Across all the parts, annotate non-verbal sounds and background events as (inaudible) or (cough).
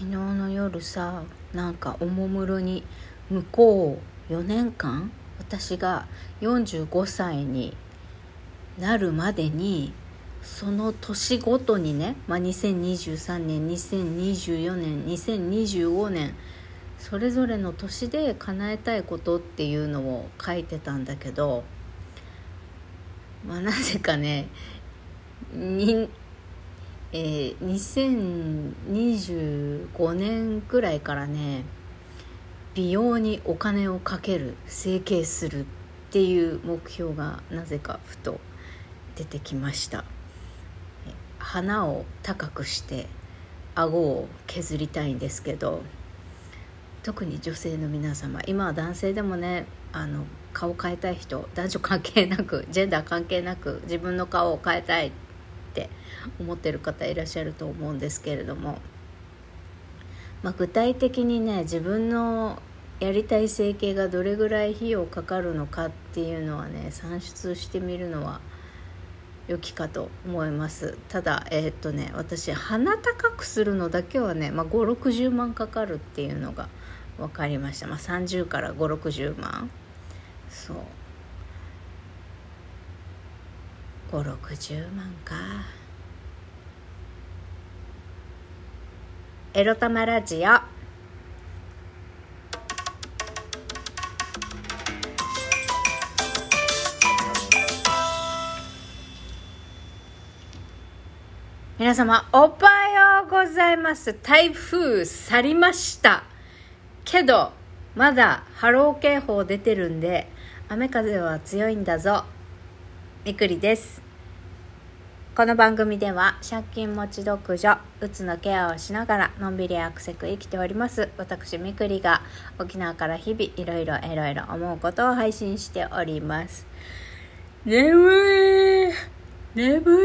昨日の夜さなんかおもむろに向こう4年間私が45歳になるまでにその年ごとにね、まあ、2023年2024年2025年それぞれの年で叶えたいことっていうのを書いてたんだけどまあなぜかねえー、2025年くらいからね美容にお金をかける整形するっていう目標がなぜかふと出てきました。鼻を高くして顎を削りたいんですけど特に女性の皆様今は男性でもねあの顔変えたい人男女関係なくジェンダー関係なく自分の顔を変えたいっって思ってる方いらっしゃると思うんですけれども、まあ、具体的にね自分のやりたい整形がどれぐらい費用かかるのかっていうのはね算出してみるのは良きかと思います。ただえー、っとね私鼻高くするのだけはね、まあ、560万かかるっていうのが分かりました、まあ、30から560万。そう。560万か。エロ玉ラジオ。皆様おはようございます。台風去りました。けどまだ波浪警報出てるんで雨風は強いんだぞ。みくりです。この番組では借金持ち独女うつのケアをしながらのんびりアクセク生きております私みくりが沖縄から日々いろいろいろいろ思うことを配信しております。眠い眠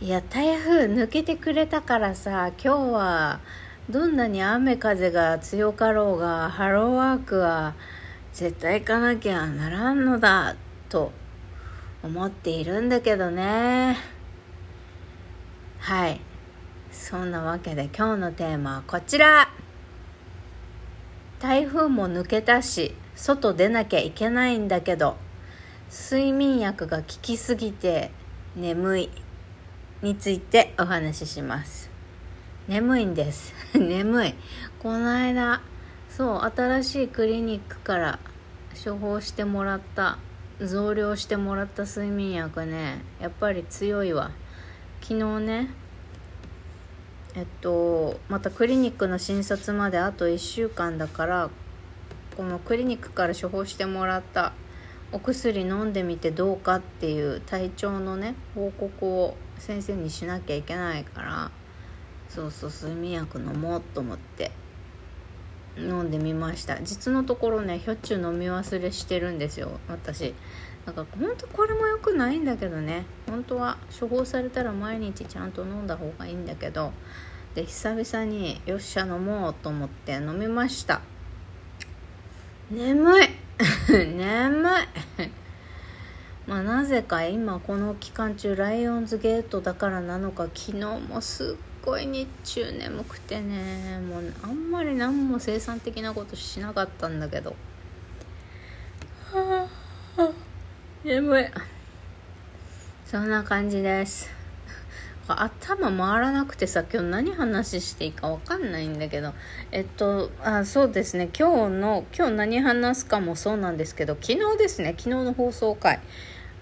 い。いや台風抜けてくれたからさ今日はどんなに雨風が強かろうがハローワークは絶対行かなきゃならんのだと思っているんだけどね。はい。そんなわけで今日のテーマはこちら。台風も抜けたし外出なきゃいけないんだけど睡眠薬が効きすぎて眠い。についてお話しします。眠いんです。(laughs) 眠い。この間そう新しいクリニックから処方してもらった増量してもらった睡眠薬ねやっぱり強いわ。昨日ねえっとまたクリニックの診察まであと1週間だからこのクリニックから処方してもらったお薬飲んでみてどうかっていう体調のね報告を先生にしなきゃいけないからそうそう睡眠薬飲もうと思って。飲んでみました。実のところねひょっちゅう飲み忘れしてるんですよ私。だか本当これも良くないんだけどね。本当は処方されたら毎日ちゃんと飲んだ方がいいんだけど。で久々によっしゃ飲もうと思って飲みました。眠い。(laughs) 眠い。まあなぜか今この期間中ライオンズゲートだからなのか昨日もすっごい日中眠くてね。もうあんまり何も生産的なことしなかったんだけど。はあ眠い。そんな感じです。頭回らなくてさ今日何話していいか分かんないんだけど。えっとあそうですね。今日の今日何話すかもそうなんですけど昨日ですね。昨日の放送回。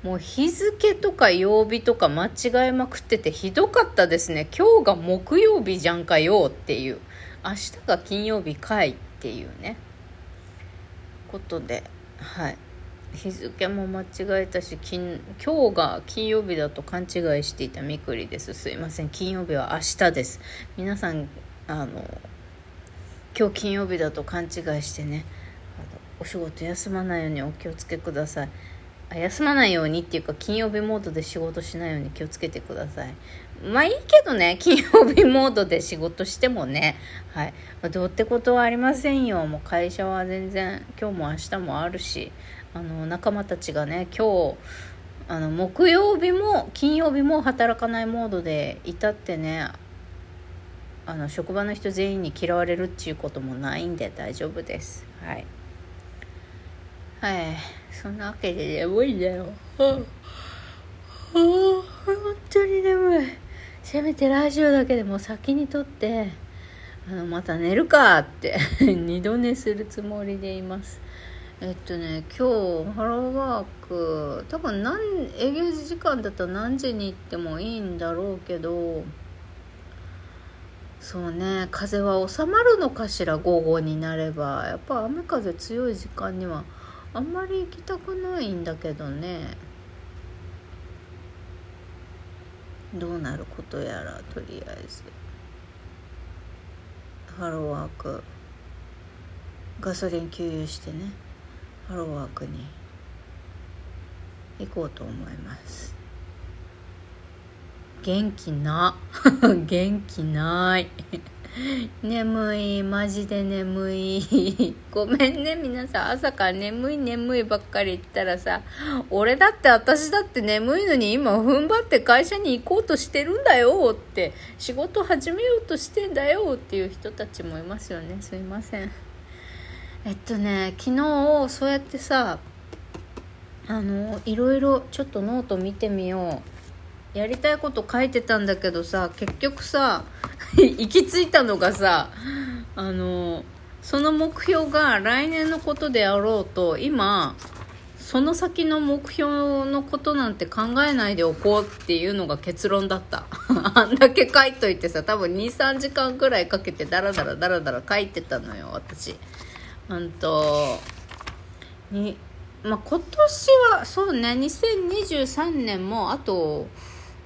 もう日付とか曜日とか間違えまくっててひどかったですね。今日が木曜日じゃんかよっていう。明日が金曜日かいっていうね。ことではい。日付も間違えたし今日が金曜日だと勘違いしていたみくりです。すいません。金曜日は明日です。皆さんあの今日金曜日だと勘違いしてねお仕事休まないようにお気をつけください。休まないようにっていうか金曜日モードで仕事しないように気をつけてください。まあいいけどね (laughs) 金曜日モードで仕事してもね。はい、まあ、どうってことはありませんよ。もう会社は全然今日も明日もあるし。あの仲間たちがね今日あの木曜日も金曜日も働かないモードでいたってねあの職場の人全員に嫌われるっていうこともないんで大丈夫です。はい。はい。そんなわけで眠いんだよ。ああ本当に眠い。せめてラジオだけでも先に撮ってあのまた寝るかって (laughs) 二度寝するつもりでいます。えっとね今日ハローワーク多分何営業時間だったら何時に行ってもいいんだろうけどそうね風は収まるのかしら午後になれば。やっぱ雨風強い時間にはあんまり行きたくないんだけどね。どうなることやらとりあえず。ハローワーク。ガソリン給油してね。ハローワークに行こうと思います。元気な。(laughs) 元気ない。(laughs) 眠いマジで眠い。(laughs) ごめんね皆さん。朝から眠い眠いばっかり言ったらさ俺だって私だって眠いのに今踏ん張って会社に行こうとしてるんだよって仕事始めようとしてんだよっていう人たちもいますよね。すいません。えっとね昨日そうやってさあのいろいろちょっとノート見てみよう。やりたいこと書いてたんだけどさ結局さ (laughs) 行き着いたのがさあのその目標が来年のことであろうと今その先の目標のことなんて考えないでおこうっていうのが結論だった。(laughs) あんだけ書いといてさ多分23時間くらいかけてダラダラダラダラ書いてたのよ私。うんとにまあ今年はそうね2023年もあと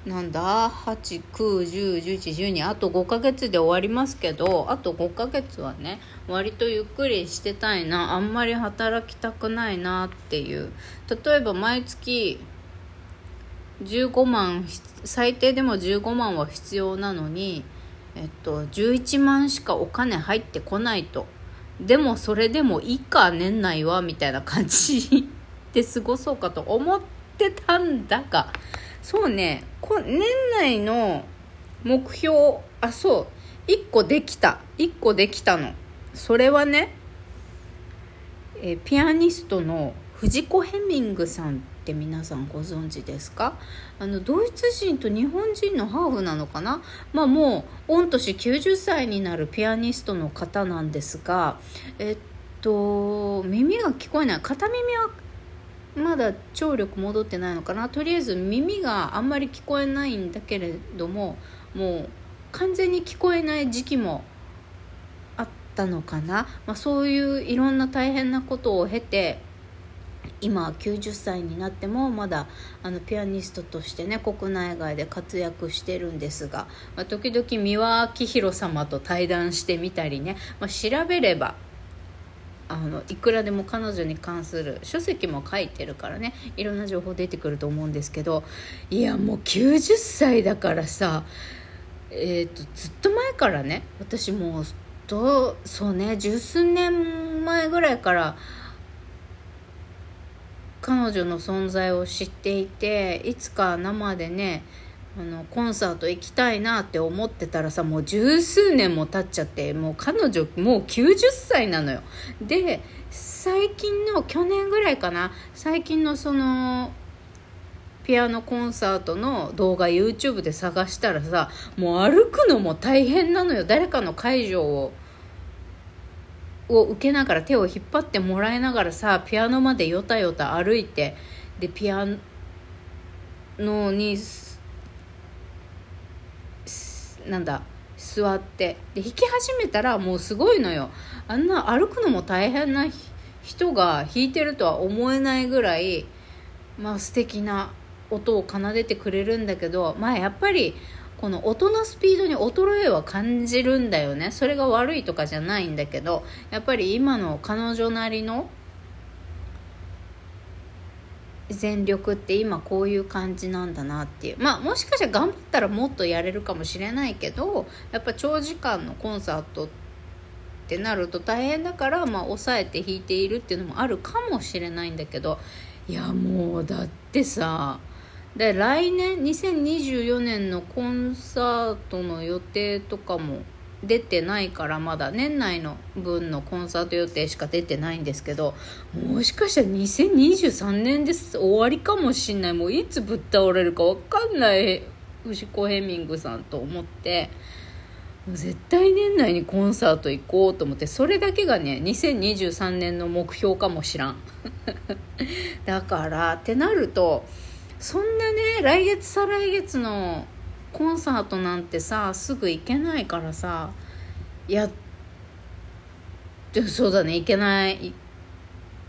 なんだ？89101112あと5ヶ月で終わりますけどあと5ヶ月はね割とゆっくりしてたいな。あんまり働きたくないなっていう。例えば毎月15万最低でも15万は必要なのにえっと11万しかお金入ってこないと。でもそれでもいいか年内はみたいな感じで過ごそうかと思ってたんだがそうね。こ年内の目標あそう。1個できた。1個できたの。それはねえピアニストの藤子ヘミングさんって皆さんご存知ですか？あのドイツ人と日本人のハーフなのかな？まあもう御年90歳になるピアニストの方なんですがえっと耳が聞こえない。片耳はまだ聴力戻ってないのかな。とりあえず耳があんまり聞こえないんだけれどももう完全に聞こえない時期もあったのかな、まあ、そういういろんな大変なことを経て今90歳になってもまだあのピアニストとしてね国内外で活躍してるんですが、まあ、時々三輪明宏様と対談してみたりね、まあ、調べればあのいくらでも彼女に関する書籍も書いてるからねいろんな情報出てくると思うんですけどいやもう90歳だからさえーと、ずっと前からね私もうとそうね十数年前ぐらいから彼女の存在を知っていていつか生でねあのコンサート行きたいなって思ってたらさもう十数年も経っちゃってもう彼女もう90歳なのよ。で最近の去年ぐらいかな。最近のそのピアノコンサートの動画 YouTube で探したらさもう歩くのも大変なのよ。誰かの介助をを受けながら手を引っ張ってもらいながらさピアノまでよたよた歩いてでピアノになんだ座って。で弾き始めたらもうすごいのよ。あんな歩くのも大変な人が弾いてるとは思えないぐらいまあ素敵な音を奏でてくれるんだけどまあやっぱりこの音のスピードに衰えは感じるんだよね。それが悪いとかじゃないんだけどやっぱり今の彼女なりの全力って今こういう感じなんだなっていう。まあもしかしたら頑張ったらもっとやれるかもしれないけどやっぱ長時間のコンサートってなると大変だからまあ抑えて弾いているっていうのもあるかもしれないんだけどいやもうだってさで来年2024年のコンサートの予定とかも出てないからまだ年内の分のコンサート予定しか出てないんですけどもしかしたら2023年です終わりかもしんない。もういつぶっ倒れるか分かんない。牛子ヘミングさんと思って。絶対年内にコンサート行こうと思って。それだけがね2023年の目標かもしらん。(laughs) だからってなるとそんなね来月再来月のコンサートなんてさすぐ行けないからさいやそうだね行けない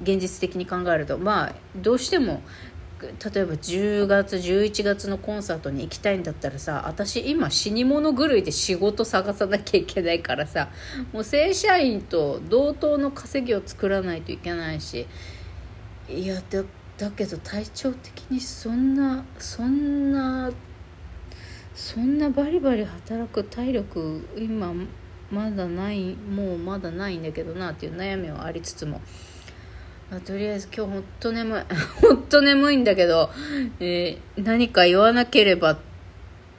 現実的に考えると。まあどうしても例えば10月11月のコンサートに行きたいんだったらさ私今死に物狂いで仕事探さなきゃいけないからさもう正社員と同等の稼ぎを作らないといけないしいやだだけど体調的にそんなそんなそんなバリバリ働く体力今まだないもうまだないんだけどなっていう悩みはありつつも。あとりあえず今日ほんと眠い (laughs) ほんと眠いんだけど、えー、何か言わなければ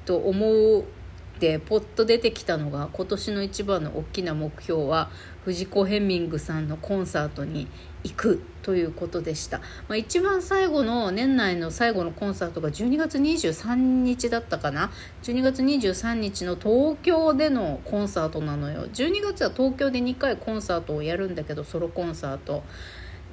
と思うてポッと出てきたのが今年の一番の大きな目標は藤子ヘミングさんのコンサートに行くということでした、まあ、一番最後の年内の最後のコンサートが12月23日だったかな。12月23日の東京でのコンサートなのよ。12月は東京で2回コンサートをやるんだけどソロコンサート。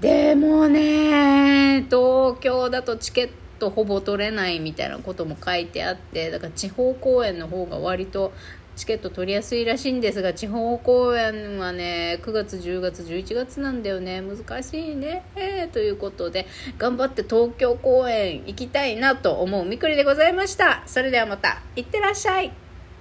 でもね東京だとチケットとほぼ取れないみたいなことも書いてあってだから地方公演の方が割とチケット取りやすいらしいんですが地方公演はね9月10月11月なんだよね。難しいね、えー、ということで頑張って東京公演行きたいなと思うみくりでございました。それではまた。いってらっしゃい。